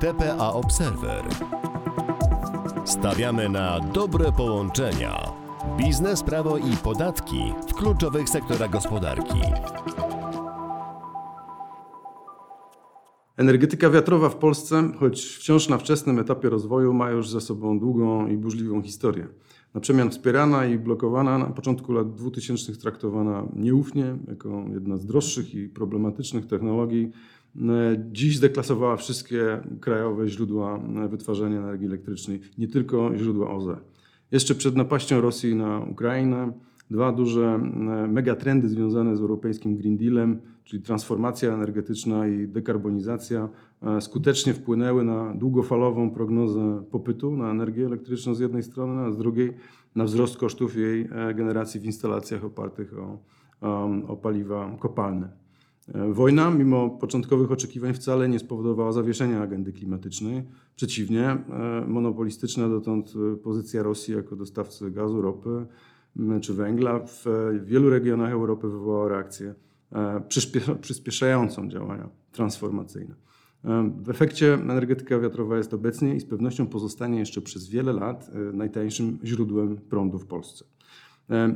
TPA Observer. Stawiamy na dobre połączenia. Biznes, prawo i podatki w kluczowych sektorach gospodarki. Energetyka wiatrowa w Polsce, choć wciąż na wczesnym etapie rozwoju, ma już za sobą długą i burzliwą historię. Na przemian wspierana i blokowana, na początku lat 2000 traktowana nieufnie, jako jedna z droższych i problematycznych technologii, dziś zdeklasowała wszystkie krajowe źródła wytwarzania energii elektrycznej, nie tylko źródła OZE. Jeszcze przed napaścią Rosji na Ukrainę dwa duże megatrendy związane z europejskim Green Dealem, czyli transformacja energetyczna i dekarbonizacja, skutecznie wpłynęły na długofalową prognozę popytu na energię elektryczną z jednej strony, a z drugiej na wzrost kosztów jej generacji w instalacjach opartych o, o paliwa kopalne. Wojna, mimo początkowych oczekiwań, wcale nie spowodowała zawieszenia agendy klimatycznej. Przeciwnie, monopolistyczna dotąd pozycja Rosji jako dostawcy gazu, ropy czy węgla w wielu regionach Europy wywołała reakcję przyspieszającą działania transformacyjne. W efekcie energetyka wiatrowa jest obecnie i z pewnością pozostanie jeszcze przez wiele lat najtańszym źródłem prądu w Polsce.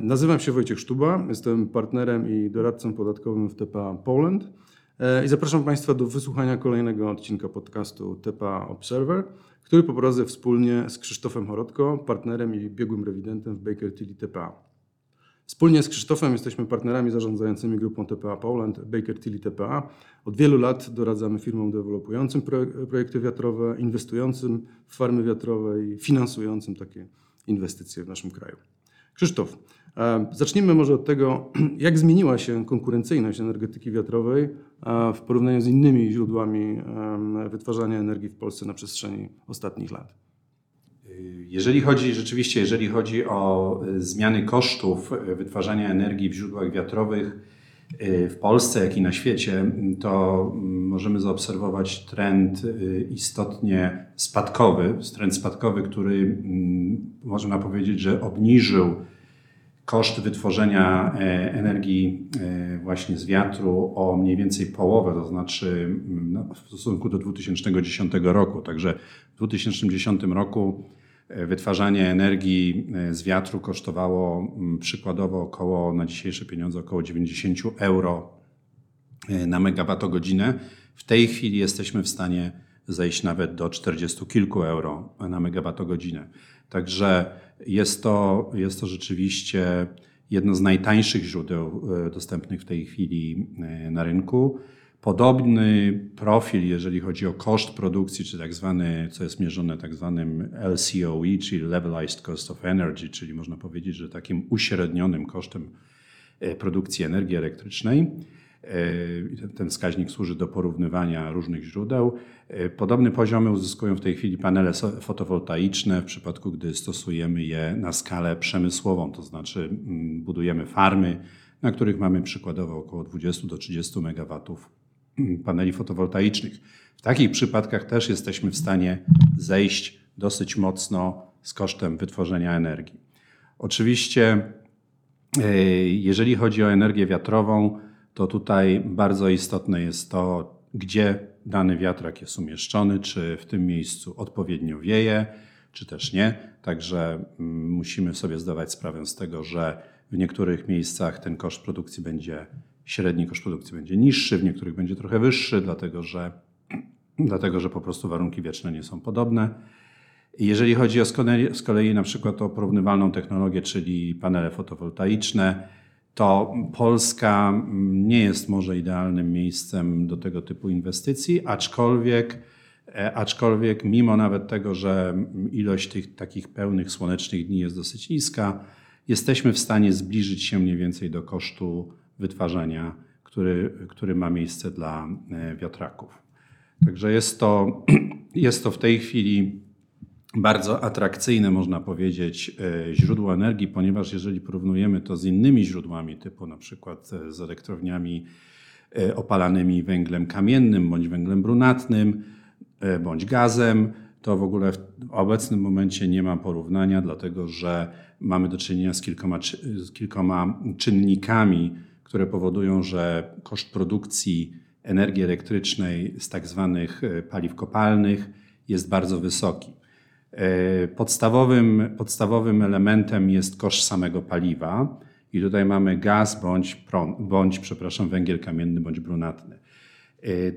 Nazywam się Wojciech Sztuba, jestem partnerem i doradcą podatkowym w TPA Poland i zapraszam Państwa do wysłuchania kolejnego odcinka podcastu TPA Observer, który poprowadzę wspólnie z Krzysztofem Chorodko, partnerem i biegłym rewidentem w Baker Tilly TPA. Wspólnie z Krzysztofem jesteśmy partnerami zarządzającymi grupą TPA Poland, Baker Tilly TPA. Od wielu lat doradzamy firmom dewelopującym projekty wiatrowe, inwestującym w farmy wiatrowe i finansującym takie inwestycje w naszym kraju. Krzysztof, zacznijmy może od tego, jak zmieniła się konkurencyjność energetyki wiatrowej w porównaniu z innymi źródłami wytwarzania energii w Polsce na przestrzeni ostatnich lat. Jeżeli chodzi rzeczywiście, jeżeli chodzi o zmiany kosztów wytwarzania energii w źródłach wiatrowych w Polsce, jak i na świecie, to możemy zaobserwować trend istotnie spadkowy. Trend spadkowy, który można powiedzieć, że obniżył koszt wytworzenia energii właśnie z wiatru o mniej więcej połowę, to znaczy w stosunku do 2010 roku. Także w 2010 roku wytwarzanie energii z wiatru kosztowało przykładowo około, na dzisiejsze pieniądze, około 90 euro na megawattogodzinę. W tej chwili jesteśmy w stanie zejść nawet do 40 kilku euro na megawattogodzinę. Także jest to, jest to rzeczywiście jedno z najtańszych źródeł dostępnych w tej chwili na rynku. Podobny profil, jeżeli chodzi o koszt produkcji, czy tak zwany, co jest mierzone tak zwanym LCOE, czyli Levelized Cost of Energy, czyli można powiedzieć, że takim uśrednionym kosztem produkcji energii elektrycznej. Ten wskaźnik służy do porównywania różnych źródeł. Podobne poziomy uzyskują w tej chwili panele fotowoltaiczne w przypadku, gdy stosujemy je na skalę przemysłową, to znaczy budujemy farmy, na których mamy przykładowo około 20 do 30 megawatów paneli fotowoltaicznych. W takich przypadkach też jesteśmy w stanie zejść dosyć mocno z kosztem wytworzenia energii. Oczywiście, jeżeli chodzi o energię wiatrową, to tutaj bardzo istotne jest to, gdzie dany wiatrak jest umieszczony, czy w tym miejscu odpowiednio wieje, czy też nie. Także musimy sobie zdawać sprawę z tego, że w niektórych miejscach ten koszt produkcji będzie, średni koszt produkcji będzie niższy, w niektórych będzie trochę wyższy, dlatego że, dlatego, że po prostu warunki wietrzne nie są podobne. Jeżeli chodzi o z kolei, na przykład o porównywalną technologię, czyli panele fotowoltaiczne, to Polska nie jest może idealnym miejscem do tego typu inwestycji, aczkolwiek, aczkolwiek mimo nawet tego, że ilość tych takich pełnych słonecznych dni jest dosyć niska, jesteśmy w stanie zbliżyć się mniej więcej do kosztu wytwarzania, który, który ma miejsce dla wiatraków. Także jest to, jest to w tej chwili bardzo atrakcyjne, można powiedzieć, źródło energii, ponieważ jeżeli porównujemy to z innymi źródłami, typu na przykład z elektrowniami opalanymi węglem kamiennym, bądź węglem brunatnym, bądź gazem, to w ogóle w obecnym momencie nie ma porównania, dlatego że mamy do czynienia z kilkoma, z kilkoma czynnikami, które powodują, że koszt produkcji energii elektrycznej z tak zwanych paliw kopalnych jest bardzo wysoki. Podstawowym, podstawowym elementem jest koszt samego paliwa i tutaj mamy gaz bądź, prom, bądź przepraszam, węgiel kamienny bądź brunatny.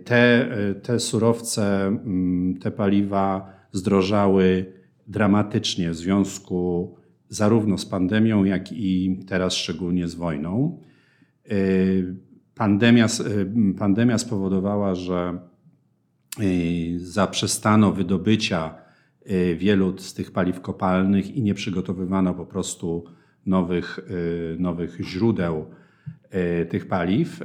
Te, te surowce, mm, te paliwa zdrożały dramatycznie w związku zarówno z pandemią, jak i teraz szczególnie z wojną. Y, pandemia, y, pandemia spowodowała, że y, zaprzestano wydobycia wielu z tych paliw kopalnych i nie przygotowywano po prostu nowych, nowych źródeł tych paliw.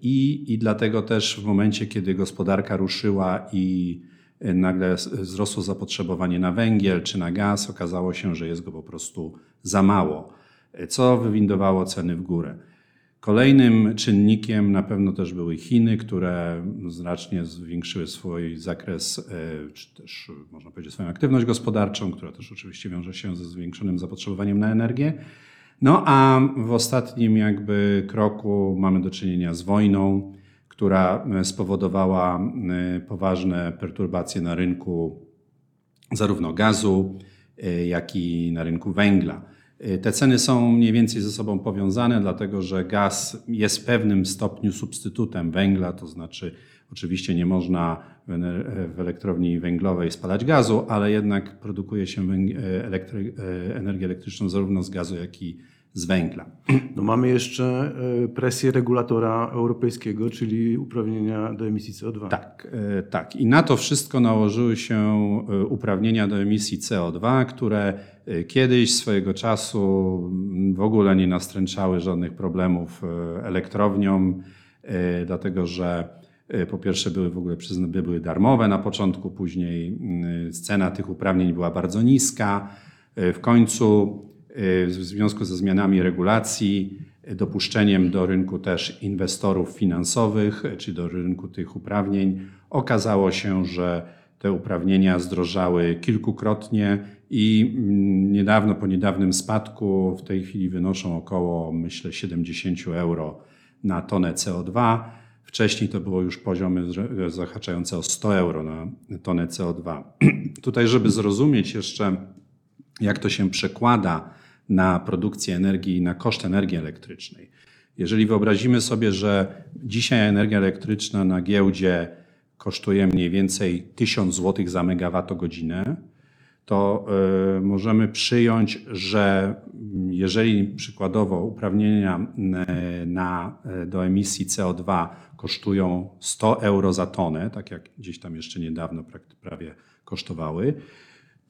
I, I dlatego też w momencie, kiedy gospodarka ruszyła i nagle wzrosło zapotrzebowanie na węgiel czy na gaz, okazało się, że jest go po prostu za mało, co wywindowało ceny w górę. Kolejnym czynnikiem na pewno też były Chiny, które znacznie zwiększyły swój zakres, e, czy też można powiedzieć swoją aktywność gospodarczą, która też oczywiście wiąże się ze zwiększonym zapotrzebowaniem na energię. No a w ostatnim jakby kroku mamy do czynienia z wojną, która spowodowała e, poważne perturbacje na rynku zarówno gazu, e, jak i na rynku węgla. Te ceny są mniej więcej ze sobą powiązane, dlatego że gaz jest w pewnym stopniu substytutem węgla, to znaczy oczywiście nie można w elektrowni węglowej spalać gazu, ale jednak produkuje się elektry energię elektryczną zarówno z gazu, jak i z węgla. No mamy jeszcze e, presję regulatora europejskiego, czyli uprawnienia do emisji CO2. Tak, e, tak. I na to wszystko nałożyły się e, uprawnienia do emisji CO2, które kiedyś swojego czasu w ogóle nie nastręczały żadnych problemów elektrowniom, dlatego że po pierwsze były w ogóle były darmowe na początku, później cena tych uprawnień była bardzo niska. W końcu w związku ze zmianami regulacji, dopuszczeniem do rynku też inwestorów finansowych, czy do rynku tych uprawnień, okazało się, że te uprawnienia zdrożały kilkukrotnie i mm, niedawno, po niedawnym spadku, w tej chwili wynoszą około, myślę, 70 euro na tonę CO2. Wcześniej to było już poziomy zahaczające o 100 euro na tonę CO2. Tutaj, żeby zrozumieć jeszcze, jak to się przekłada na produkcję energii na koszt energii elektrycznej. Jeżeli wyobrazimy sobie, że dzisiaj energia elektryczna na giełdzie kosztuje mniej więcej 1000 zł za megawattogodzinę, to y, możemy przyjąć, że jeżeli przykładowo uprawnienia y, na, y, do emisji CO2 kosztują 100 euro za tonę, tak jak gdzieś tam jeszcze niedawno prawie kosztowały,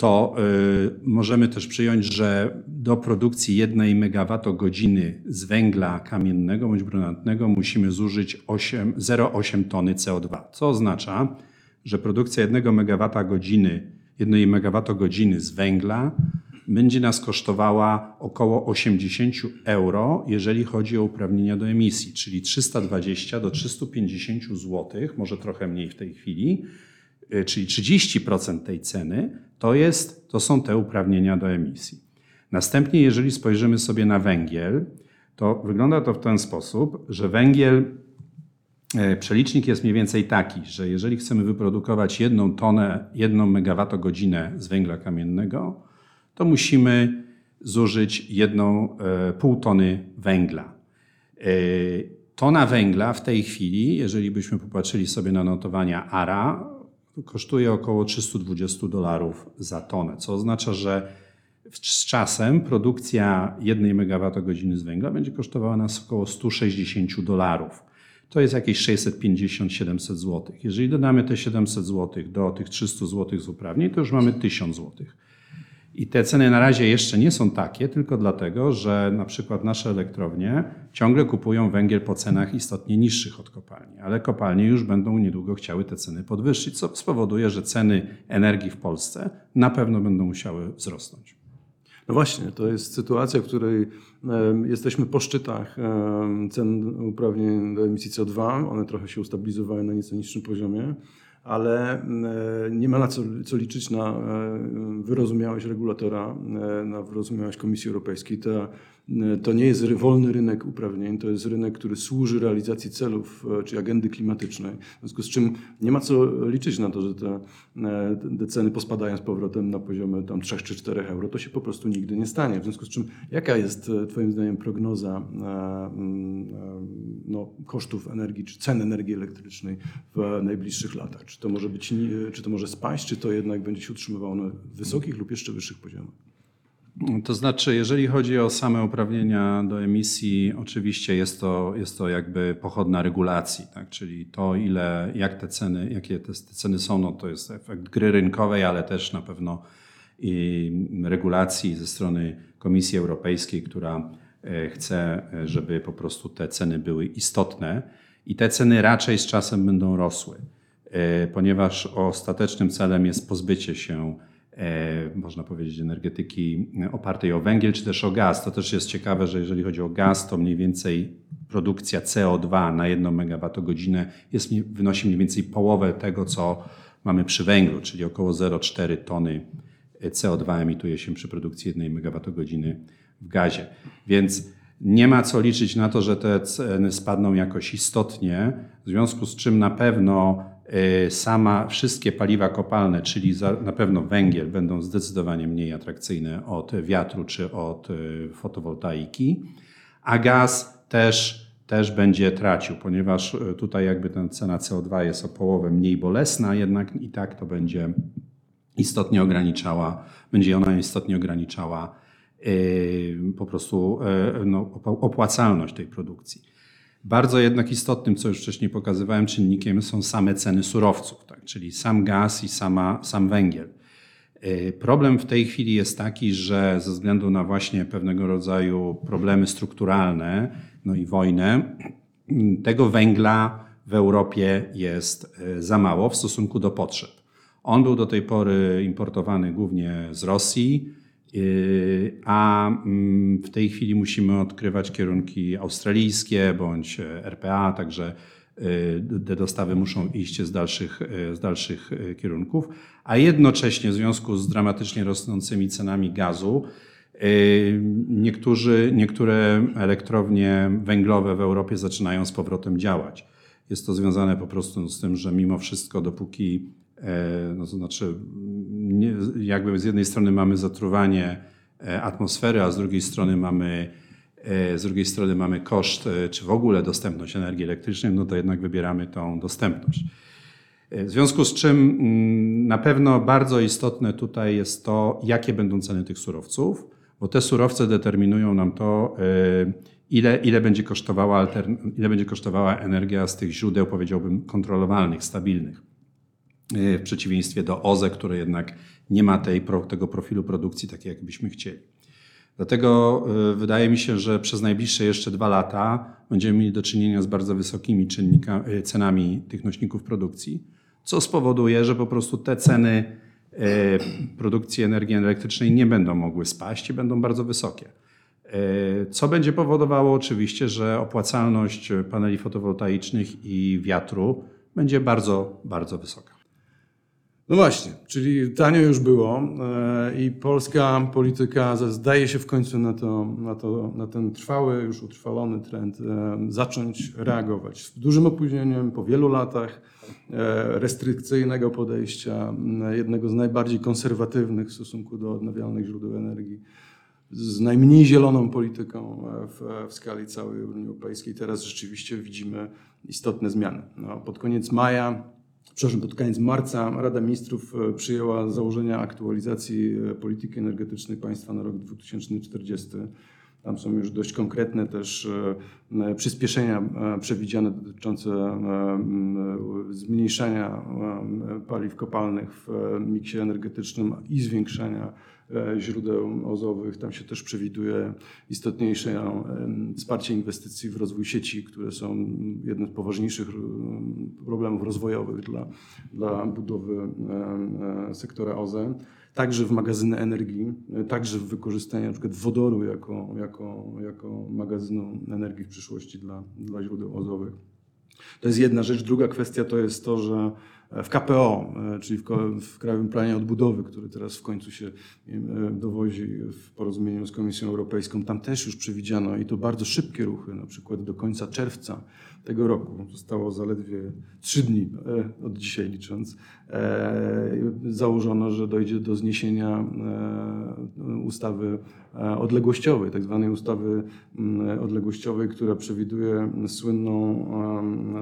to y, możemy też przyjąć, że do produkcji jednej megawattogodziny z węgla kamiennego bądź brunatnego musimy zużyć 0,8 tony CO2, co oznacza, że produkcja jednego megawattogodziny, jednej megawattogodziny z węgla będzie nas kosztowała około 80 euro, jeżeli chodzi o uprawnienia do emisji, czyli 320 do 350 zł, może trochę mniej w tej chwili, czyli 30% tej ceny to, jest, to są te uprawnienia do emisji. Następnie, jeżeli spojrzymy sobie na węgiel, to wygląda to w ten sposób, że węgiel, e, przelicznik jest mniej więcej taki, że jeżeli chcemy wyprodukować jedną tonę, jedną megawattogodzinę z węgla kamiennego, to musimy zużyć jedną e, pół tony węgla. E, tona węgla w tej chwili, jeżeli byśmy popatrzyli sobie na notowania ARA, kosztuje około 320 dolarów za tonę, co oznacza, że z czasem produkcja jednej megawattogodziny z węgla będzie kosztowała nas około 160 dolarów. To jest jakieś 650-700 zł. Jeżeli dodamy te 700 zł do tych 300 zł z uprawnień, to już mamy 1000 złotych. I te ceny na razie jeszcze nie są takie, tylko dlatego, że na przykład nasze elektrownie ciągle kupują węgiel po cenach istotnie niższych od kopalni, ale kopalnie już będą niedługo chciały te ceny podwyższyć, co spowoduje, że ceny energii w Polsce na pewno będą musiały wzrosnąć. No właśnie, to jest sytuacja, w której jesteśmy po szczytach cen uprawnień do emisji CO2. One trochę się ustabilizowały na nieco niższym poziomie ale e, nie ma na co, co liczyć na e, wyrozumiałość regulatora, e, na wyrozumiałość Komisji Europejskiej. Ta to nie jest wolny rynek uprawnień, to jest rynek, który służy realizacji celów czy agendy klimatycznej. W związku z czym nie ma co liczyć na to, że te, te ceny pospadają z powrotem na poziomie tam 3 czy 4 euro. To się po prostu nigdy nie stanie. W związku z czym jaka jest Twoim zdaniem prognoza no, kosztów energii, czy cen energii elektrycznej w najbliższych latach? Czy to może być, czy to może spaść, czy to jednak będzie się utrzymywało na wysokich lub jeszcze wyższych poziomach? To znaczy, jeżeli chodzi o same uprawnienia do emisji, oczywiście jest to, jest to jakby pochodna regulacji, tak? czyli to, ile, jak te ceny, jakie te, te ceny są, no to jest efekt gry rynkowej, ale też na pewno regulacji ze strony Komisji Europejskiej, która e, chce, żeby po prostu te ceny były istotne i te ceny raczej z czasem będą rosły, e, ponieważ ostatecznym celem jest pozbycie się E, można powiedzieć, energetyki opartej o węgiel czy też o gaz. To też jest ciekawe, że jeżeli chodzi o gaz, to mniej więcej produkcja CO2 na 1 MWh jest, wynosi mniej więcej połowę tego, co mamy przy węglu, czyli około 0,4 tony CO2 emituje się przy produkcji 1 MWh w gazie. Więc nie ma co liczyć na to, że te ceny spadną jakoś istotnie, w związku z czym na pewno sama wszystkie paliwa kopalne, czyli na pewno węgiel, będą zdecydowanie mniej atrakcyjne od wiatru czy od y, fotowoltaiki, a gaz też, też będzie tracił, ponieważ y, tutaj jakby ta cena CO2 jest o połowę mniej bolesna, jednak i tak to będzie istotnie ograniczała, będzie ona istotnie ograniczała po prostu no, opłacalność tej produkcji. Bardzo jednak istotnym, co już wcześniej pokazywałem, czynnikiem są same ceny surowców, tak? czyli sam gaz i sama, sam węgiel. E, problem w tej chwili jest taki, że ze względu na właśnie pewnego rodzaju problemy strukturalne, no i wojnę, tego węgla w Europie jest e, za mało w stosunku do potrzeb. On był do tej pory importowany głównie z Rosji, a mm, w tej chwili musimy odkrywać kierunki australijskie bądź e, RPA, także e, te dostawy muszą iść z dalszych, e, z dalszych kierunków, a jednocześnie w związku z dramatycznie rosnącymi cenami gazu, niektórzy, niektóre elektrownie węglowe w Europie zaczynają z powrotem działać. Jest to związane po prostu z tym, że mimo wszystko, dopóki no to znaczy nie, jakby z jednej strony mamy zatruwanie e, atmosfery, a z drugiej strony mamy e, z drugiej strony mamy koszt, e, czy w ogóle dostępność energii elektrycznej, no to jednak wybieramy tą dostępność. W związku z czym mm, na pewno bardzo istotne tutaj jest to, jakie będą ceny tych surowców, bo te surowce determinują nam to, ile, ile, będzie, kosztowała ile będzie kosztowała energia z tych źródeł, powiedziałbym, kontrolowalnych, stabilnych. Y, w przeciwieństwie do OZE, które jednak nie ma tej, tego profilu produkcji takiej, jak byśmy chcieli. Dlatego y, wydaje mi się, że przez najbliższe jeszcze dwa lata będziemy mieli do czynienia z bardzo wysokimi y, cenami tych nośników produkcji, co spowoduje, że po prostu te ceny produkcji energii elektrycznej nie będą mogły spaść i będą bardzo wysokie. Co będzie powodowało oczywiście, że opłacalność paneli fotowoltaicznych i wiatru będzie bardzo, bardzo wysoka. No właśnie, czyli tanio już było e, i polska polityka zdaje się w końcu na, to, na, to, na ten trwały, już utrwalony trend e, zacząć reagować. Z dużym opóźnieniem, po wielu latach e, restrykcyjnego podejścia, jednego z najbardziej konserwatywnych w stosunku do odnawialnych źródeł energii, z najmniej zieloną polityką w, w skali całej Unii Europejskiej. Teraz rzeczywiście widzimy istotne zmiany. No, pod koniec maja przepraszam, pod koniec marca Rada Ministrów e, przyjęła założenia aktualizacji e, polityki energetycznej państwa na rok 2040. Tam są już dość konkretne też e, przyspieszenia przewidziane dotyczące zmniejszania paliw kopalnych w miksie energetycznym i zwiększania E, źródeł ozowych. Tam się też przewiduje istotniejsze e, wsparcie inwestycji w rozwój sieci, które są jednym z poważniejszych e, problemów rozwojowych dla, dla budowy sektora OZE. Także w magazyny energii, także w wykorzystaniu na przykład wodoru jako, jako, jako magazynu energii w przyszłości dla, dla źródeł ozowych. To jest jedna rzecz. Druga kwestia to jest to, że w KPO, czyli w, w Krajowym Planie Odbudowy, który teraz w końcu się dowozi w porozumieniu z Komisją Europejską, tam też już przewidziano i to bardzo szybkie ruchy, na przykład do końca czerwca tego roku. Zostało zaledwie trzy dni e, od dzisiaj licząc. E, założono, że dojdzie do zniesienia e, ustawy odległościowej, tak zwanej ustawy odległościowej, która przewiduje słynną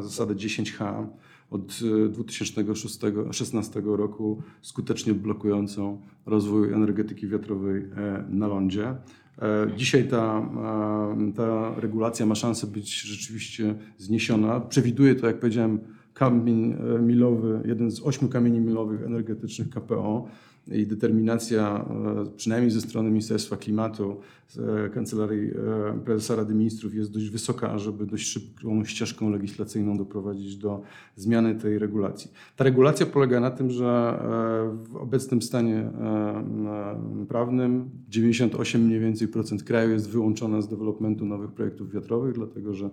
zasadę 10H od 2016 roku skutecznie blokującą rozwój energetyki wiatrowej na lądzie. E, dzisiaj ta, e, ta regulacja ma szansę być rzeczywiście zniesiona. Przewiduje to, jak powiedziałem, kamień e, milowy, jeden z ośmiu kamieni milowych energetycznych KPO i determinacja, e, przynajmniej ze strony Ministerstwa Klimatu, e, Kancelarii Prezesa Rady Ministrów jest dość wysoka, żeby dość szybką ścieżką legislacyjną doprowadzić do zmiany tej regulacji. Ta regulacja polega na tym, że w obecnym stanie prawnym 98 mniej więcej procent kraju jest wyłączone z developmentu nowych projektów wiatrowych, dlatego że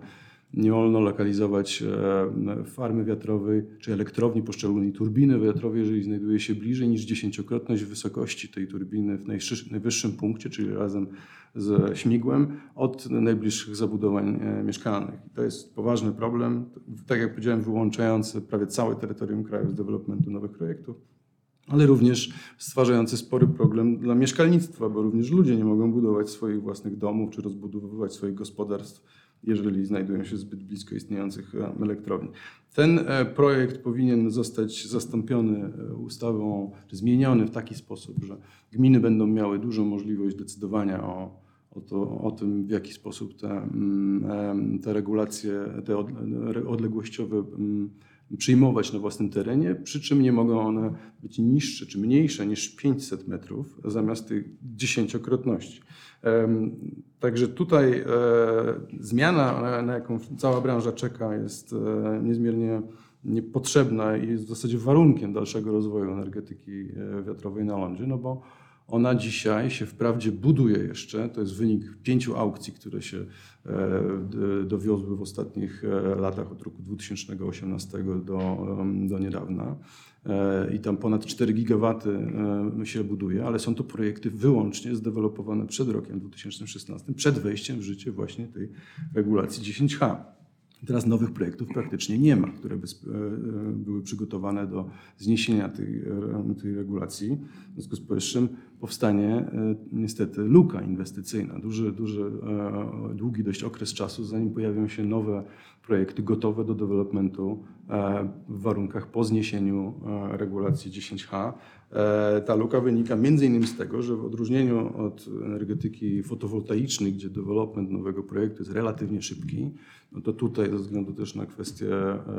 nie wolno lokalizować e, farmy wiatrowej czy elektrowni poszczególnej turbiny wiatrowej, jeżeli znajduje się bliżej niż dziesięciokrotność wysokości tej turbiny w najwyższym punkcie, czyli razem ze śmigłem, od najbliższych zabudowań e, mieszkalnych. To jest poważny problem, tak jak powiedziałem, wyłączający prawie całe terytorium kraju z developmentu nowych projektów ale również stwarzający spory problem dla mieszkalnictwa, bo również ludzie nie mogą budować swoich własnych domów czy rozbudowywać swoich gospodarstw jeżeli znajdują się zbyt blisko istniejących e, elektrowni. Ten e, projekt powinien zostać zastąpiony e, ustawą, czy zmieniony w taki sposób, że gminy będą miały dużą możliwość decydowania o, o, to, o tym, w jaki sposób te, mm, te regulacje, te odległościowe mm, przyjmować na własnym terenie, przy czym nie mogą one być niższe czy mniejsze niż 500 metrów zamiast tych dziesięciokrotności. Także tutaj e, zmiana, na jaką cała branża czeka, jest e, niezmiernie niepotrzebna i jest w zasadzie warunkiem dalszego rozwoju energetyki e, wiatrowej na lądzie, no bo ona dzisiaj się wprawdzie buduje jeszcze, to jest wynik pięciu aukcji, które się dowiozły w ostatnich latach od roku 2018 do, do niedawna. E, i tam ponad 4 gigawaty e, się buduje, ale są to projekty wyłącznie zdevelopowane przed rokiem 2016, przed wejściem w życie właśnie tej regulacji 10H. Teraz nowych projektów praktycznie nie ma, które by e, były przygotowane do zniesienia tej, tej regulacji. W związku z powyższym powstanie niestety luka inwestycyjna, duży, duży, długi dość okres czasu, zanim pojawią się nowe projekty gotowe do developmentu e, w warunkach po zniesieniu e, regulacji 10H. E, ta luka wynika innymi z tego, że w odróżnieniu od energetyki fotowoltaicznej, gdzie development nowego projektu jest relatywnie szybki, no to tutaj ze względu też na kwestie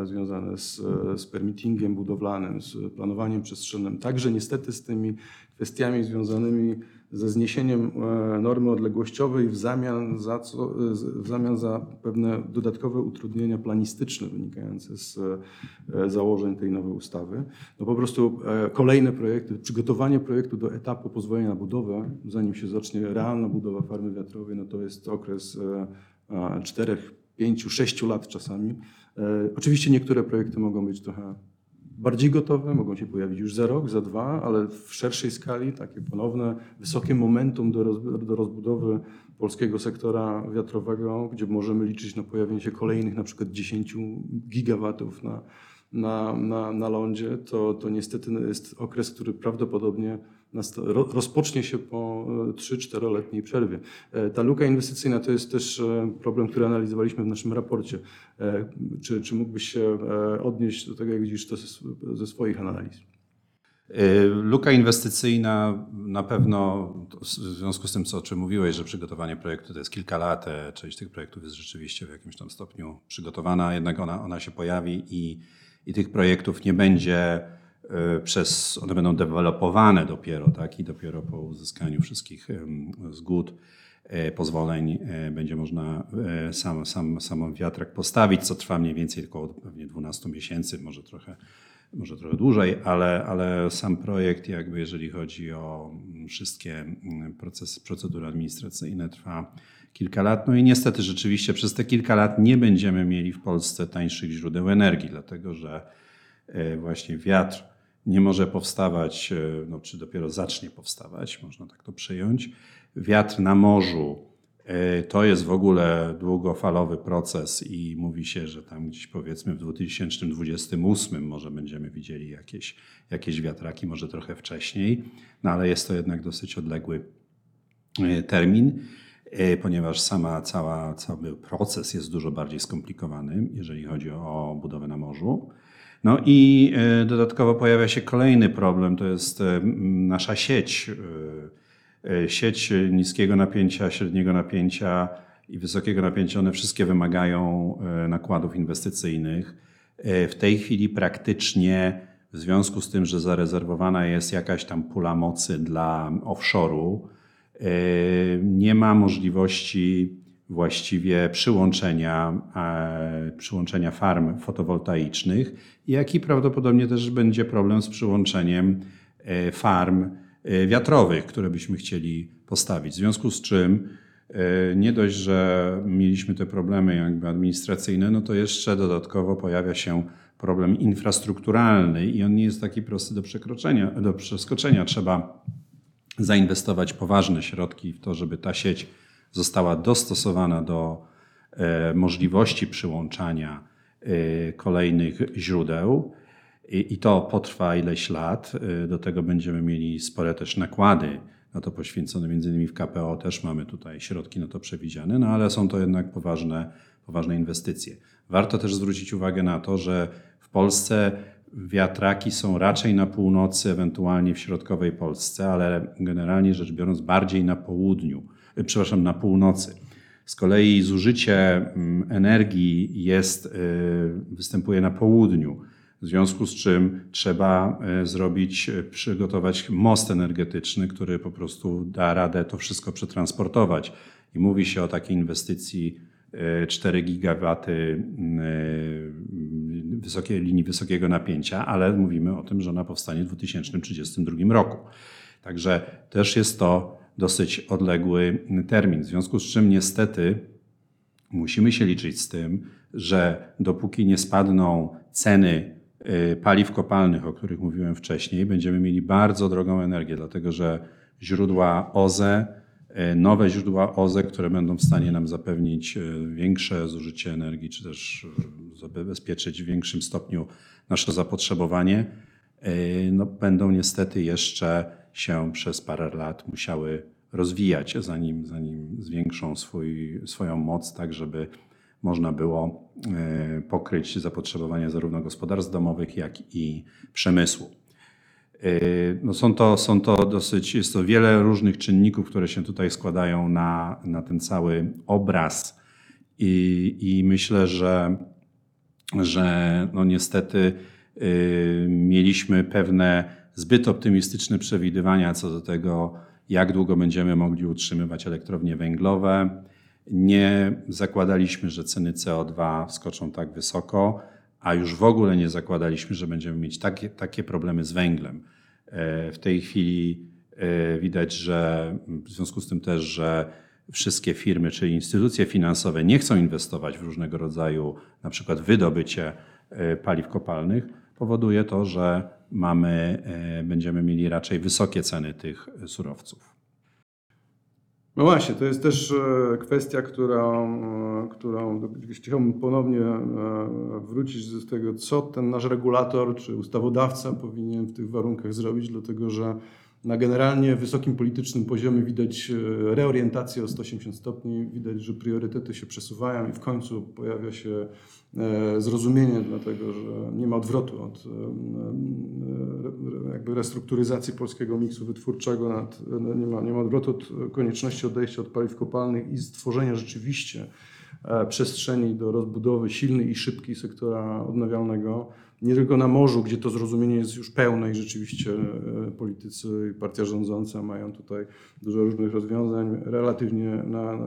związane z, z permittingiem budowlanym, z planowaniem przestrzennym, także niestety z tymi kwestiami związanymi ze zniesieniem e, normy odległościowej w zamian za, co, w zamian za pewne dodatkowe utrudnienia planistyczne wynikające z e, założeń tej nowej ustawy. No po prostu e, kolejne projekty, przygotowanie projektu do etapu pozwolenia na budowę, zanim się zacznie realna budowa farmy wiatrowej, no to jest okres czterech, pięciu, sześciu lat czasami. Oczywiście niektóre projekty mogą być trochę bardziej gotowe, mogą się pojawić już za rok, za dwa, ale w szerszej skali takie ponowne, wysokie momentum do, do rozbudowy polskiego sektora wiatrowego, gdzie możemy liczyć na pojawienie się kolejnych na przykład 10 gigawatów na, na, na, na lądzie, to, to niestety jest okres, który prawdopodobnie rozpocznie się po 3-4-letniej e, przerwie. E, ta luka inwestycyjna to jest też e, problem, który analizowaliśmy w naszym raporcie. Czy, czy mógłbyś się odnieść do tego, jak widzisz to ze swoich analiz? Luka inwestycyjna na pewno, w związku z tym, co, o czym mówiłeś, że przygotowanie projektu to jest kilka lat, część tych projektów jest rzeczywiście w jakimś tam stopniu przygotowana, jednak ona, ona się pojawi i, i tych projektów nie będzie przez, one będą dewelopowane dopiero, tak? I dopiero po uzyskaniu wszystkich zgód, e, pozwoleń e, będzie można sam, sam, sam wiatrak postawić, co trwa mniej więcej około pewnie 12 miesięcy, może trochę, może trochę dłużej, ale, ale sam projekt, jakby jeżeli chodzi o mm, wszystkie mm, procesy, procedury administracyjne, trwa kilka lat. No i niestety rzeczywiście przez te kilka lat nie będziemy mieli w Polsce tańszych źródeł energii, dlatego że właśnie wiatr nie może powstawać, no, czy dopiero zacznie powstawać, można tak to przyjąć. Wiatr na morzu to jest w ogóle długofalowy proces i mówi się, że tam gdzieś powiedzmy w 2028 może będziemy widzieli jakieś, jakieś wiatraki, może trochę wcześniej, no ale jest to jednak dosyć odległy termin. E, ponieważ sama, cała, cały proces jest dużo bardziej skomplikowany, jeżeli chodzi o budowę na morzu. No i e, dodatkowo pojawia się kolejny problem, to jest e, nasza sieć. Sieć niskiego napięcia, średniego napięcia i wysokiego napięcia, one wszystkie wymagają nakładów inwestycyjnych. W tej chwili praktycznie w związku z tym, że zarezerwowana jest jakaś tam pula mocy dla offshore'u, E, nie ma możliwości właściwie przyłączenia, e, przyłączenia farm fotowoltaicznych, jak i prawdopodobnie też będzie problem z przyłączeniem e, farm wiatrowych, które byśmy chcieli postawić. W związku z czym nie dość, że mieliśmy te problemy jakby administracyjne, no to jeszcze dodatkowo pojawia się problem infrastrukturalny i on nie jest taki prosty do przekroczenia, do przeskoczenia. Trzeba zainwestować poważne środki w to, żeby ta sieć została dostosowana do e, możliwości przyłączania e, kolejnych źródeł. I to potrwa ileś lat. E, do tego będziemy mieli spore też nakłady na to poświęcone, między innymi w KPO też mamy tutaj środki na to przewidziane, no ale są to jednak poważne, poważne inwestycje. Warto też zwrócić uwagę na to, że w Polsce Wiatraki są raczej na północy, ewentualnie w środkowej Polsce, ale generalnie rzecz biorąc bardziej na południu, przepraszam, na północy. Z kolei zużycie mm, energii jest, e, występuje na południu, w związku z czym trzeba e, zrobić, przygotować most energetyczny, który po prostu da radę to wszystko przetransportować. I mówi się o takiej inwestycji 4 gigawaty wysokiej linii wysokiego napięcia, ale mówimy o tym, że ona powstanie w 2032 roku. Także też jest to dosyć odległy termin. W związku z czym niestety musimy się liczyć z tym, że dopóki nie spadną ceny y, paliw kopalnych, o których mówiłem wcześniej, będziemy mieli bardzo drogą energię, dlatego że źródła OZE E, nowe źródła OZE, które będą w stanie nam zapewnić e, większe zużycie energii, czy też zabezpieczyć w większym stopniu nasze zapotrzebowanie, no, będą niestety jeszcze się przez parę lat musiały rozwijać, zanim, zanim zwiększą swój, swoją moc, tak żeby można było pokryć zapotrzebowanie zarówno gospodarstw domowych, jak i przemysłu. Y, no są, to, są to dosyć, jest to wiele różnych czynników, które się tutaj składają na, na ten cały obraz i, i myślę, że, że no niestety y, mieliśmy pewne zbyt optymistyczne przewidywania co do tego, jak długo będziemy mogli utrzymywać elektrownie węglowe. Nie zakładaliśmy, że ceny CO2 skoczą tak wysoko a już w ogóle nie zakładaliśmy, że będziemy mieć takie, takie problemy z węglem. E, w tej chwili e, widać, że w związku z tym też, że wszystkie firmy, czyli instytucje finansowe nie chcą inwestować w różnego rodzaju, na przykład wydobycie paliw kopalnych, powoduje to, że mamy, będziemy mieli raczej wysokie ceny tych surowców. No właśnie, to jest też e, kwestia, którą, e, którą chciałbym ponownie e, wrócić do tego, co ten nasz regulator czy ustawodawca powinien w tych warunkach zrobić, dlatego że na generalnie wysokim politycznym poziomie widać reorientację o 180 stopni, widać, że priorytety się przesuwają i w końcu pojawia się E, zrozumienie, dlatego że nie ma odwrotu od e, jakby restrukturyzacji polskiego miksu wytwórczego, nad, nie, ma, nie ma odwrotu od konieczności odejścia od paliw kopalnych i stworzenia rzeczywiście e, przestrzeni do rozbudowy silnej i szybkiej sektora odnawialnego nie tylko na morzu, gdzie to zrozumienie jest już pełne i rzeczywiście e, politycy i partia rządząca mają tutaj dużo różnych rozwiązań, relatywnie na,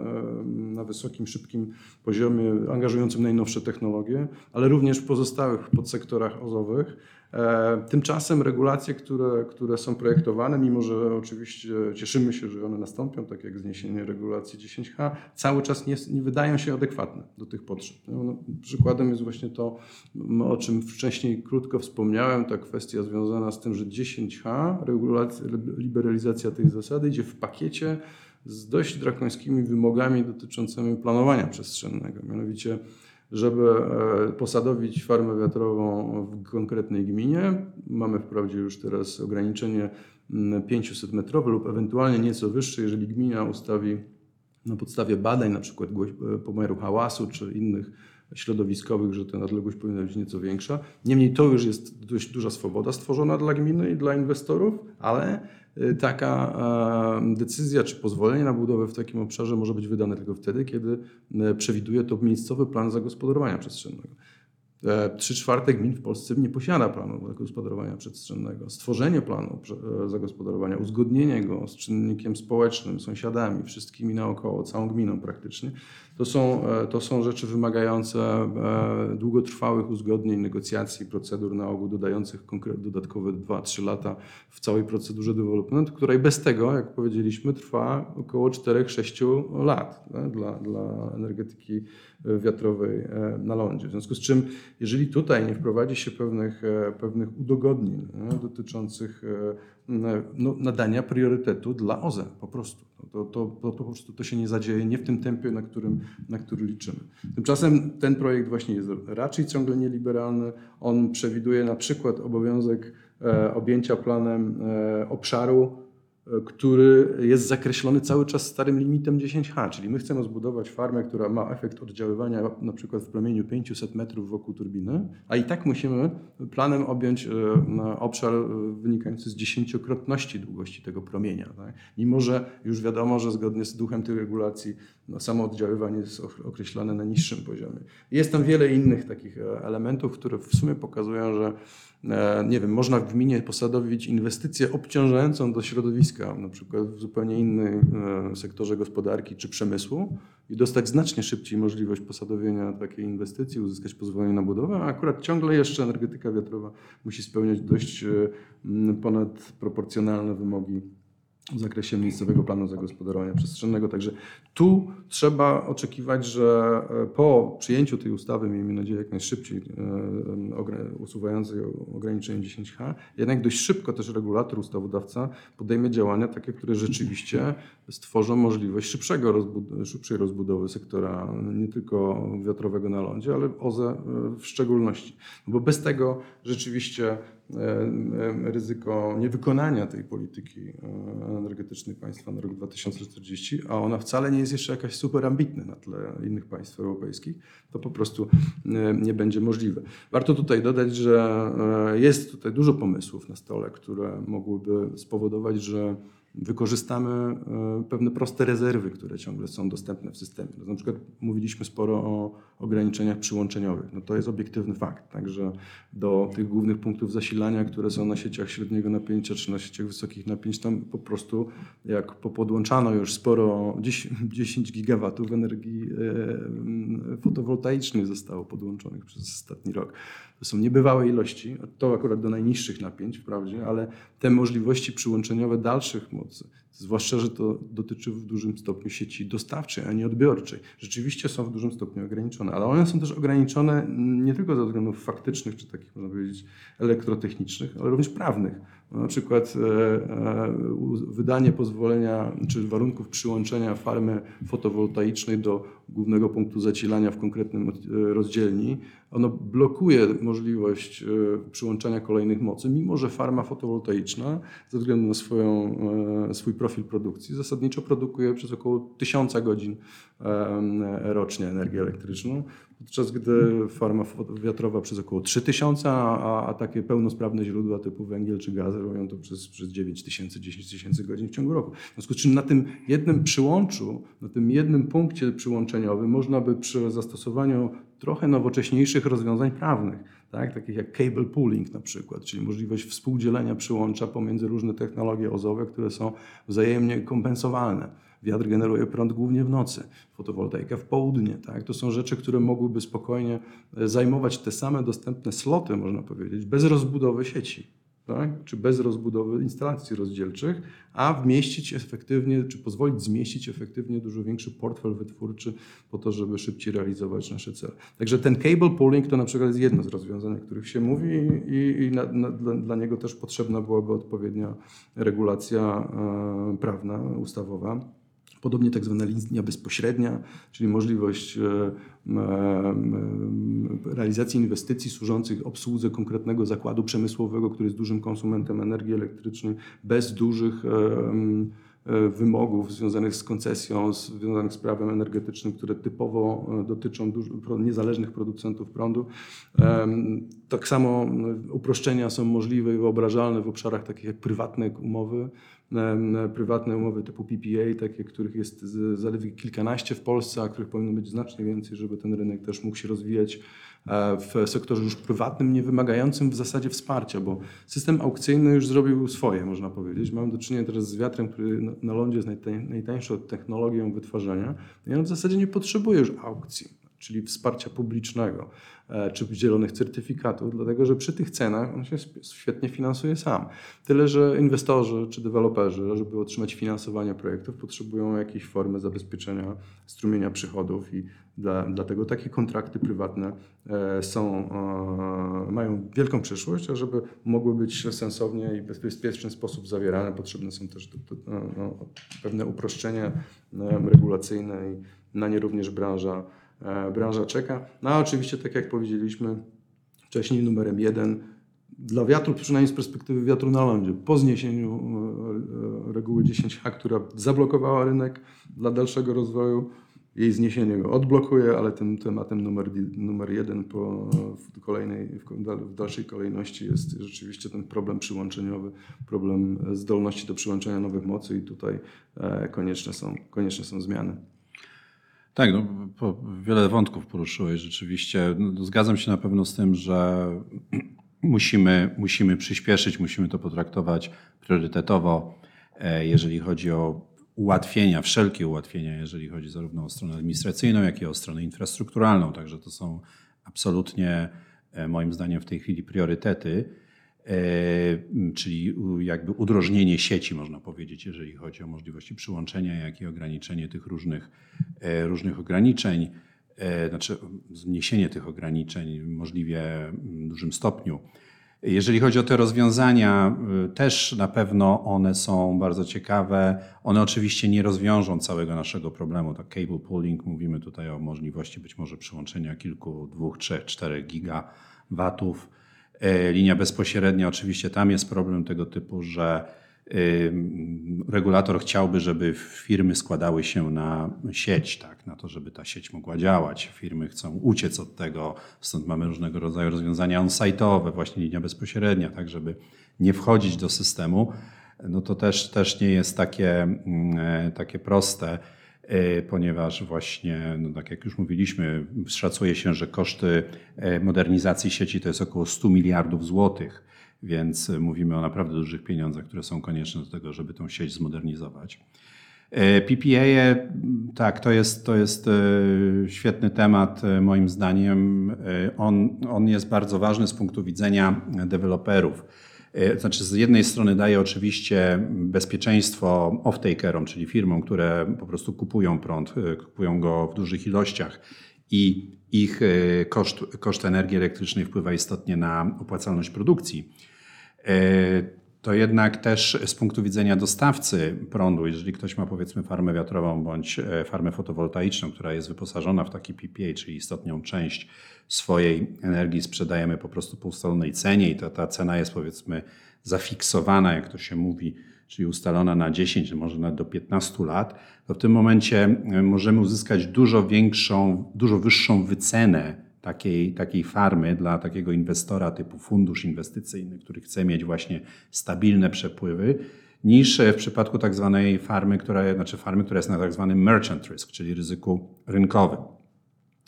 na wysokim, szybkim poziomie, angażującym najnowsze technologie, ale również w pozostałych podsektorach ozowych E, tymczasem regulacje, które, które są projektowane, mimo że oczywiście cieszymy się, że one nastąpią, tak jak zniesienie regulacji 10H, cały czas nie, nie wydają się adekwatne do tych potrzeb. No, przykładem jest właśnie to, o czym wcześniej krótko wspomniałem, ta kwestia związana z tym, że 10H, regulacja, liberalizacja tej zasady idzie w pakiecie z dość drakońskimi wymogami dotyczącymi planowania przestrzennego. Mianowicie, żeby e, posadowić farmę wiatrową w konkretnej gminie, mamy wprawdzie już teraz ograniczenie 500 metrowe lub ewentualnie nieco wyższe, jeżeli gmina ustawi na podstawie badań, na przykład e, pomiaru hałasu czy innych środowiskowych, że ta odległość powinna być nieco większa. Niemniej to już jest dość duża swoboda stworzona dla gminy i dla inwestorów, ale y, taka decyzja czy pozwolenie na budowę w takim obszarze może być wydane tylko wtedy, kiedy y, przewiduje to miejscowy plan zagospodarowania przestrzennego. E, trzy czwarte gmin w Polsce nie posiada planu zagospodarowania przestrzennego. Stworzenie planu e, zagospodarowania, uzgodnienie go z czynnikiem społecznym, sąsiadami, wszystkimi naokoło, całą gminą praktycznie, to są, e, to są rzeczy wymagające długotrwałych uzgodnień, negocjacji, procedur na ogół dodających dodatkowe 2-3 lata w całej procedurze development, której bez tego, jak powiedzieliśmy, trwa około 4-6 lat dla, dla energetyki wiatrowej na lądzie. W związku z czym jeżeli tutaj nie wprowadzi się pewnych, e, pewnych udogodnień nie, dotyczących e, no, nadania priorytetu dla OZE po prostu, to, to, to, to, po prostu to się nie zadzieje nie w tym tempie, na, którym, na który liczymy. Tymczasem ten projekt właśnie jest raczej ciągle nieliberalny. On przewiduje na przykład obowiązek e, objęcia planem obszaru który jest zakreślony cały czas starym limitem 10H, czyli my chcemy zbudować farmę, która ma efekt oddziaływania na przykład w promieniu 500 metrów wokół turbiny, a i tak musimy planem objąć e, obszar e, wynikający z dziesięciokrotności długości tego promienia. Tak? Mimo, że już wiadomo, że zgodnie z duchem tej regulacji no, samo oddziaływanie jest określone na niższym poziomie. Jest tam wiele innych takich e, elementów, które w sumie pokazują, że E, nie wiem, można w gminie posadowić inwestycję obciążającą do środowiska, na przykład w zupełnie innym e, sektorze gospodarki czy przemysłu i dostać znacznie szybciej możliwość posadowienia takiej inwestycji, uzyskać pozwolenie na budowę, a akurat ciągle jeszcze energetyka wiatrowa musi spełniać dość ponadproporcjonalne wymogi w zakresie miejscowego planu zagospodarowania przestrzennego. Także tu trzeba oczekiwać, że e, po przyjęciu tej ustawy, miejmy nadzieję jak najszybciej, e, usuwającej ograniczenie 10H, jednak dość szybko też regulator, ustawodawca podejmie działania takie, które rzeczywiście stworzą możliwość szybszego rozbud szybszej rozbudowy sektora nie tylko wiatrowego na lądzie, ale OZE e, w szczególności. No bo bez tego rzeczywiście ryzyko niewykonania tej polityki energetycznej państwa na rok 2040, a ona wcale nie jest jeszcze jakaś super ambitna na tle innych państw europejskich, to po prostu e, nie będzie możliwe. Warto tutaj dodać, że e, jest tutaj dużo pomysłów na stole, które mogłyby spowodować, że wykorzystamy e, pewne proste rezerwy, które ciągle są dostępne w systemie. No, na przykład mówiliśmy sporo o ograniczeniach przyłączeniowych. No to jest obiektywny fakt. Także do tych głównych punktów zasilania, które są na sieciach średniego napięcia czy na sieciach wysokich napięć, tam po prostu jak popodłączano już sporo, 10 gigawatów energii e, fotowoltaicznej zostało podłączonych przez ostatni rok. To są niebywałe ilości, to akurat do najniższych napięć wprawdzie, ale te możliwości przyłączeniowe dalszych mocy, zwłaszcza, że to dotyczy w dużym stopniu sieci dostawczej, a nie odbiorczej, rzeczywiście są w dużym stopniu ograniczone, ale one są też ograniczone nie tylko ze względów faktycznych, czy takich można powiedzieć elektrotechnicznych, ale również prawnych na przykład e, e, wydanie pozwolenia czy warunków przyłączenia farmy fotowoltaicznej do głównego punktu zasilania w konkretnym e, rozdzielni, ono blokuje możliwość przyłączania kolejnych mocy, mimo że farma fotowoltaiczna ze względu na swoją, swój profil produkcji zasadniczo produkuje przez około 1000 godzin rocznie energię elektryczną, podczas gdy farma wiatrowa przez około 3000, a, a takie pełnosprawne źródła typu węgiel czy gaz robią to przez, przez 9 tysięcy, 10 tysięcy godzin w ciągu roku. W związku z czym na tym jednym przyłączu, na tym jednym punkcie przyłączeniowym można by przy zastosowaniu trochę nowocześniejszych rozwiązań prawnych, tak, takich jak cable pooling na przykład, czyli możliwość współdzielenia przyłącza pomiędzy różne technologie ozowe, które są wzajemnie kompensowalne Wiatr generuje prąd głównie w nocy, fotowoltaika w południe. Tak? To są rzeczy, które mogłyby spokojnie e, zajmować te same dostępne sloty, można powiedzieć, bez rozbudowy sieci. tak? czy bez rozbudowy instalacji rozdzielczych, a wmieścić efektywnie, czy pozwolić zmieścić efektywnie dużo większy portfel wytwórczy po to, żeby szybciej realizować nasze cele. Także ten cable pooling to na przykład jest jedno z rozwiązań, o których się mówi i, i na, na, dla, dla, niego też potrzebna byłaby odpowiednia regulacja e, prawna, ustawowa. Podobnie tak zwana linia bezpośrednia, czyli możliwość e, realizacji inwestycji służących obsłudze konkretnego zakładu przemysłowego, który jest dużym konsumentem energii elektrycznej, bez dużych e, e, wymogów związanych z koncesją, związanych z prawem energetycznym, które typowo dotyczą niezależnych producentów prądu. Tak samo uproszczenia są możliwe i wyobrażalne w obszarach takich jak prywatne umowy, prywatne umowy typu PPA, takie, których jest zaledwie kilkanaście w Polsce, a których powinno być znacznie więcej, żeby ten rynek też mógł się rozwijać e, w sektorze już prywatnym, nie wymagającym w zasadzie wsparcia, bo system aukcyjny już zrobił swoje, można powiedzieć. Mamy do czynienia teraz z wiatrem, który na lądzie jest najtańszą technologią wytwarzania i on w zasadzie nie potrzebuje już aukcji czyli wsparcia publicznego, e, czy zielonych certyfikatów, dlatego że przy tych cenach on się świetnie finansuje sam. Tyle, że inwestorzy czy deweloperzy, żeby otrzymać finansowanie projektów, potrzebują jakiejś formy zabezpieczenia strumienia przychodów i dla, dlatego takie kontrakty prywatne e, są, e, mają wielką przyszłość, a żeby mogły być sensownie i w bezpieczny sposób zawierane, potrzebne są też no, pewne uproszczenia regulacyjne i na nie również branża branża czeka. No a oczywiście, tak jak powiedzieliśmy wcześniej, numerem jeden dla wiatru, przynajmniej z perspektywy wiatru na lądzie, po zniesieniu e, reguły 10H, która zablokowała rynek dla dalszego rozwoju, jej zniesienie go odblokuje, ale tym tematem numer, numer jeden po, w, kolejnej, w dalszej kolejności jest rzeczywiście ten problem przyłączeniowy, problem zdolności do przyłączenia nowych mocy i tutaj e, konieczne są, konieczne są zmiany. Tak, no, wiele wątków poruszyłeś rzeczywiście. No, zgadzam się na pewno z tym, że musimy, musimy przyspieszyć, musimy to potraktować priorytetowo, e, jeżeli chodzi o ułatwienia, wszelkie ułatwienia, jeżeli chodzi zarówno o stronę administracyjną, jak i o stronę infrastrukturalną. Także to są absolutnie e, moim zdaniem w tej chwili priorytety. E, czyli jakby udrożnienie sieci, można powiedzieć, jeżeli chodzi o możliwości przyłączenia, jak i ograniczenie tych różnych, e, różnych ograniczeń, e, znaczy zmniejszenie tych ograniczeń w możliwie dużym stopniu. Jeżeli chodzi o te rozwiązania, też na pewno one są bardzo ciekawe. One oczywiście nie rozwiążą całego naszego problemu. Tak cable pooling, mówimy tutaj o możliwości być może przyłączenia kilku, dwóch, trzech, czterech gigawatów linia bezpośrednia, oczywiście tam jest problem tego typu, że regulator chciałby, żeby firmy składały się na sieć, tak, na to, żeby ta sieć mogła działać. Firmy chcą uciec od tego, stąd mamy różnego rodzaju rozwiązania on-site'owe, właśnie linia bezpośrednia, tak, żeby nie wchodzić do systemu. No to też, też nie jest takie, mm, e, takie proste. E, ponieważ właśnie, no tak jak już mówiliśmy, szacuje się, że koszty e, modernizacji sieci to jest około 100 miliardów złotych, więc mówimy o naprawdę dużych pieniądzach, które są konieczne do tego, żeby tą sieć zmodernizować. E, PPA, tak, to jest, to jest świetny temat moim zdaniem. On, on jest bardzo ważny z punktu widzenia deweloperów znaczy, z jednej strony daje oczywiście bezpieczeństwo off-takerom, czyli firmom, które po prostu kupują prąd, e, kupują go w dużych ilościach i ich e, koszt, koszt energii elektrycznej wpływa istotnie na opłacalność produkcji. To jednak też z punktu widzenia dostawcy prądu, jeżeli ktoś ma powiedzmy farmę wiatrową bądź farmę fotowoltaiczną, która jest wyposażona w taki PPA, czyli istotną część swojej energii sprzedajemy po prostu po ustalonej cenie i ta, ta cena jest powiedzmy zafiksowana, jak to się mówi, czyli ustalona na 10, może nawet do 15 lat, to w tym momencie e, możemy uzyskać dużo większą, dużo wyższą wycenę takiej, takiej farmy dla takiego inwestora typu fundusz inwestycyjny, który chce mieć właśnie stabilne przepływy, niż w przypadku tak zwanej farmy, która, znaczy farmy, która jest na tak zwanym merchant risk, czyli ryzyku rynkowym.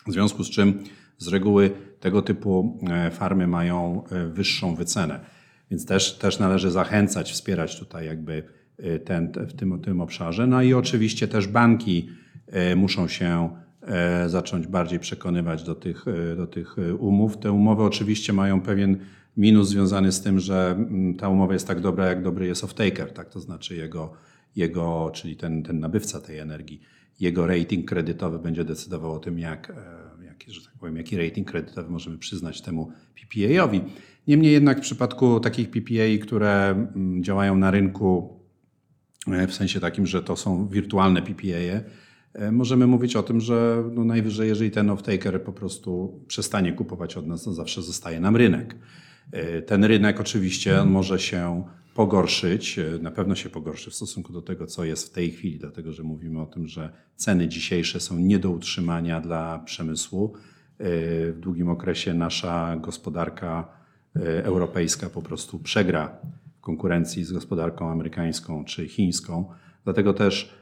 W związku z czym z reguły tego typu e, farmy mają e, wyższą wycenę, więc też, też należy zachęcać, wspierać tutaj jakby e, ten, w tym, tym obszarze. No i oczywiście też banki muszą się zacząć bardziej przekonywać do tych, do tych umów. Te umowy oczywiście mają pewien minus związany z tym, że mm, ta umowa jest tak dobra, jak dobry jest off-taker, tak? to znaczy jego, jego czyli ten, ten nabywca tej energii, jego rating kredytowy będzie decydował o tym, jak, e, jak, że tak powiem, jaki rating kredytowy możemy przyznać temu PPA-owi. Niemniej jednak w przypadku takich PPA, które mm, działają na rynku e, w sensie takim, że to są wirtualne PPA, e, możemy mówić o tym, że no najwyżej, jeżeli ten off-taker po prostu przestanie kupować od nas, to zawsze zostaje nam rynek. Ten rynek oczywiście może się pogorszyć, na pewno się pogorszy w stosunku do tego, co jest w tej chwili, dlatego że mówimy o tym, że ceny dzisiejsze są nie do utrzymania dla przemysłu. W długim okresie nasza gospodarka e, europejska po prostu przegra w konkurencji z gospodarką amerykańską czy chińską. Dlatego też e,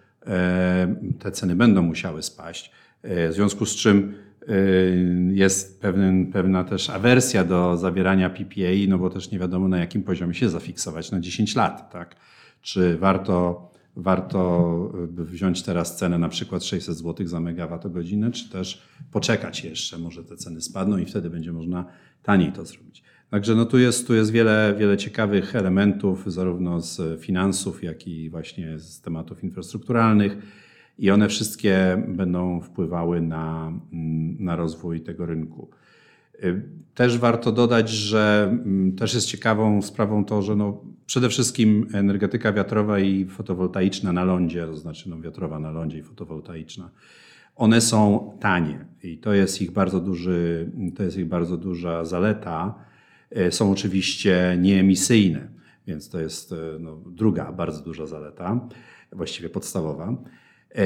te ceny będą musiały spaść. E, w związku z czym Y, jest pewien, pewna też awersja do zawierania PPA, no bo też nie wiadomo na jakim poziomie się zafiksować na 10 lat. Tak? Czy warto, warto wziąć teraz cenę na przykład 600 zł za megawattogodzinę, czy też poczekać jeszcze, może te ceny spadną i wtedy będzie można taniej to zrobić. Także no tu jest, tu jest wiele, wiele ciekawych elementów, zarówno z finansów, jak i właśnie z tematów infrastrukturalnych i one wszystkie będą wpływały na, mm, na rozwój tego rynku. Y, też warto dodać, że mm, też jest ciekawą sprawą to, że no przede wszystkim energetyka wiatrowa i fotowoltaiczna na lądzie, to znaczy no wiatrowa na lądzie i fotowoltaiczna, one są tanie i to jest ich bardzo duży, to jest ich bardzo duża zaleta. Y, są oczywiście nieemisyjne, więc to jest y, no, druga bardzo duża zaleta, właściwie podstawowa. E,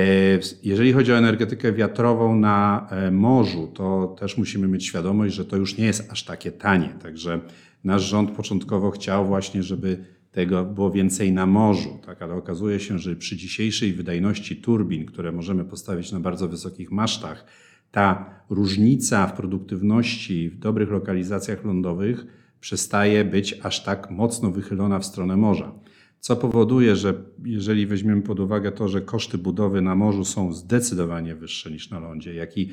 jeżeli chodzi o energetykę wiatrową na e, morzu, to też musimy mieć świadomość, że to już nie jest aż takie tanie. Także nasz rząd początkowo chciał właśnie, żeby tego było więcej na morzu, tak? ale okazuje się, że przy dzisiejszej wydajności turbin, które możemy postawić na bardzo wysokich masztach, ta różnica w produktywności w dobrych lokalizacjach lądowych przestaje być aż tak mocno wychylona w stronę morza co powoduje, że jeżeli weźmiemy pod uwagę to, że koszty budowy na morzu są zdecydowanie wyższe niż na lądzie, jak i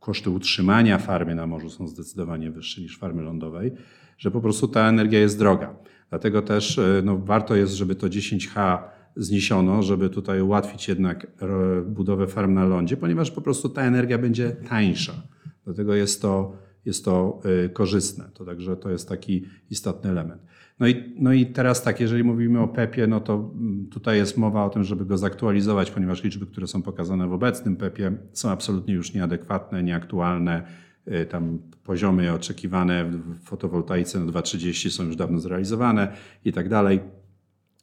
koszty utrzymania farmy na morzu są zdecydowanie wyższe niż farmy lądowej, że po prostu ta energia jest droga. Dlatego też e, no, warto jest, żeby to 10H zniesiono, żeby tutaj ułatwić jednak budowę farm na lądzie, ponieważ po prostu ta energia będzie tańsza. Dlatego jest to, jest to e, korzystne. To także to jest taki istotny element. No i, no i teraz tak, jeżeli mówimy o PEP-ie, no to mm, tutaj jest mowa o tym, żeby go zaktualizować, ponieważ liczby, które są pokazane w obecnym PEP-ie są absolutnie już nieadekwatne, nieaktualne. Y, tam poziomy oczekiwane w fotowoltaice na 2,30 są już dawno zrealizowane i tak dalej,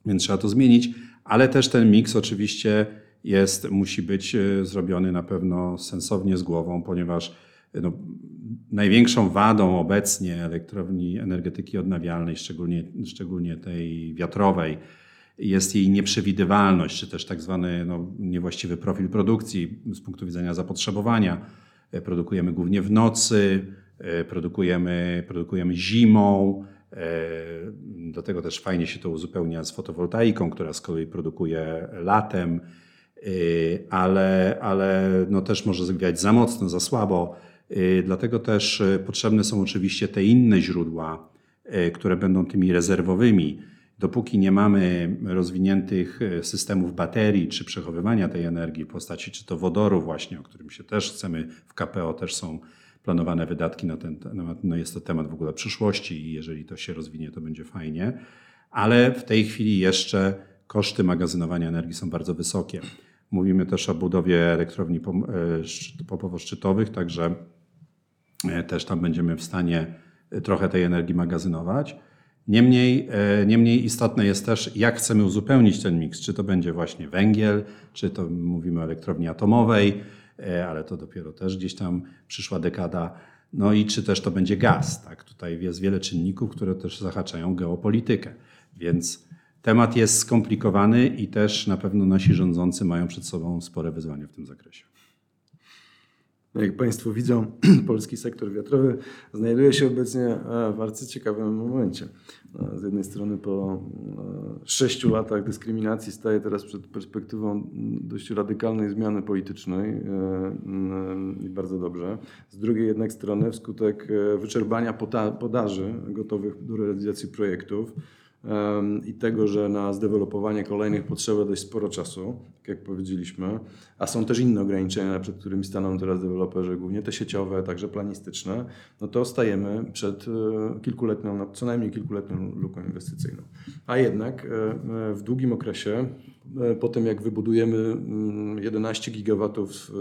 więc trzeba to zmienić, ale też ten miks oczywiście jest, musi być y, zrobiony na pewno sensownie z głową, ponieważ no, największą wadą obecnie elektrowni energetyki odnawialnej, szczególnie, szczególnie tej wiatrowej, jest jej nieprzewidywalność, czy też tak zwany no, niewłaściwy profil produkcji z punktu widzenia zapotrzebowania. E, produkujemy głównie w nocy, e, produkujemy, produkujemy zimą, e, dlatego też fajnie się to uzupełnia z fotowoltaiką, która z kolei produkuje latem, ale, ale no też może zgwiać za mocno, za słabo. Y, dlatego też potrzebne są oczywiście te inne źródła, które będą tymi rezerwowymi. Dopóki nie mamy rozwiniętych systemów baterii czy przechowywania tej energii w postaci czy to wodoru właśnie, o którym się też chcemy, w KPO też są planowane wydatki na ten temat, no jest to temat w ogóle przyszłości i jeżeli to się rozwinie, to będzie fajnie. Ale w tej chwili jeszcze koszty magazynowania energii są bardzo wysokie. Mówimy też o budowie elektrowni popowo-szczytowych, także E, też tam będziemy w stanie e, trochę tej energii magazynować. Niemniej, e, niemniej istotne jest też, jak chcemy uzupełnić ten miks. Czy to będzie właśnie węgiel, czy to mówimy o elektrowni atomowej, ale to dopiero też gdzieś tam przyszła dekada. No i czy też to będzie gaz. Tak? Tutaj jest wiele czynników, które też zahaczają geopolitykę. Więc temat jest skomplikowany i też na pewno nasi rządzący mają przed sobą spore wyzwania w tym zakresie. Jak Państwo widzą, polski sektor wiatrowy znajduje się obecnie e, w bardzo ciekawym momencie. E, z jednej strony po e, sześciu latach dyskryminacji staje teraz przed perspektywą dość radykalnej zmiany politycznej i bardzo dobrze. Z drugiej jednak strony wskutek wyczerpania podaży gotowych do realizacji projektów, i tego, że na zdevelopowanie kolejnych potrzeba dość sporo czasu, jak powiedzieliśmy, a są też inne ograniczenia, przed którymi staną teraz deweloperzy, głównie te sieciowe, także planistyczne, no to stajemy przed e, kilkuletnią, no co najmniej kilkuletnią luką inwestycyjną. A jednak e, e, w długim okresie po tym jak wybudujemy 11 mm, gigawatów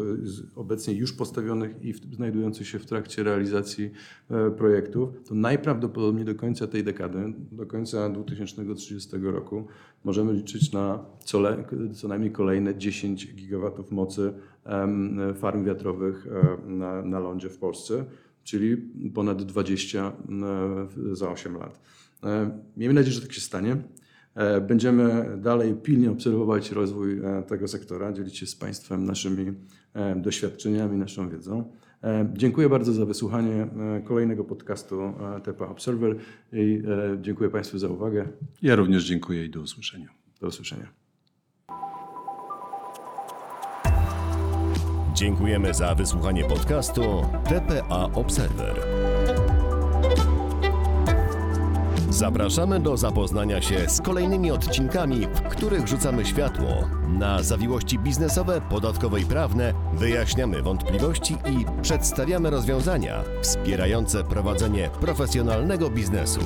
obecnie już postawionych i znajdujących się w trakcie realizacji e, projektów, to najprawdopodobniej do końca tej dekady, do końca 2030 roku możemy liczyć na co, co najmniej kolejne 10 gigawatów mocy farm wiatrowych e, na, na lądzie w Polsce, czyli ponad 20 za 8 lat. Miejmy nadzieję, że tak się stanie. E, będziemy dalej pilnie obserwować rozwój e, tego sektora, dzielić się z Państwem naszymi e, doświadczeniami, naszą wiedzą. Dziękuję bardzo za wysłuchanie kolejnego podcastu TPA Observer i dziękuję Państwu za uwagę. Ja również dziękuję i do usłyszenia. Do usłyszenia. Dziękujemy za wysłuchanie podcastu TPA Observer. Zapraszamy do zapoznania się z kolejnymi odcinkami, w których rzucamy światło na zawiłości biznesowe, podatkowe i prawne, wyjaśniamy wątpliwości i przedstawiamy rozwiązania wspierające prowadzenie profesjonalnego biznesu.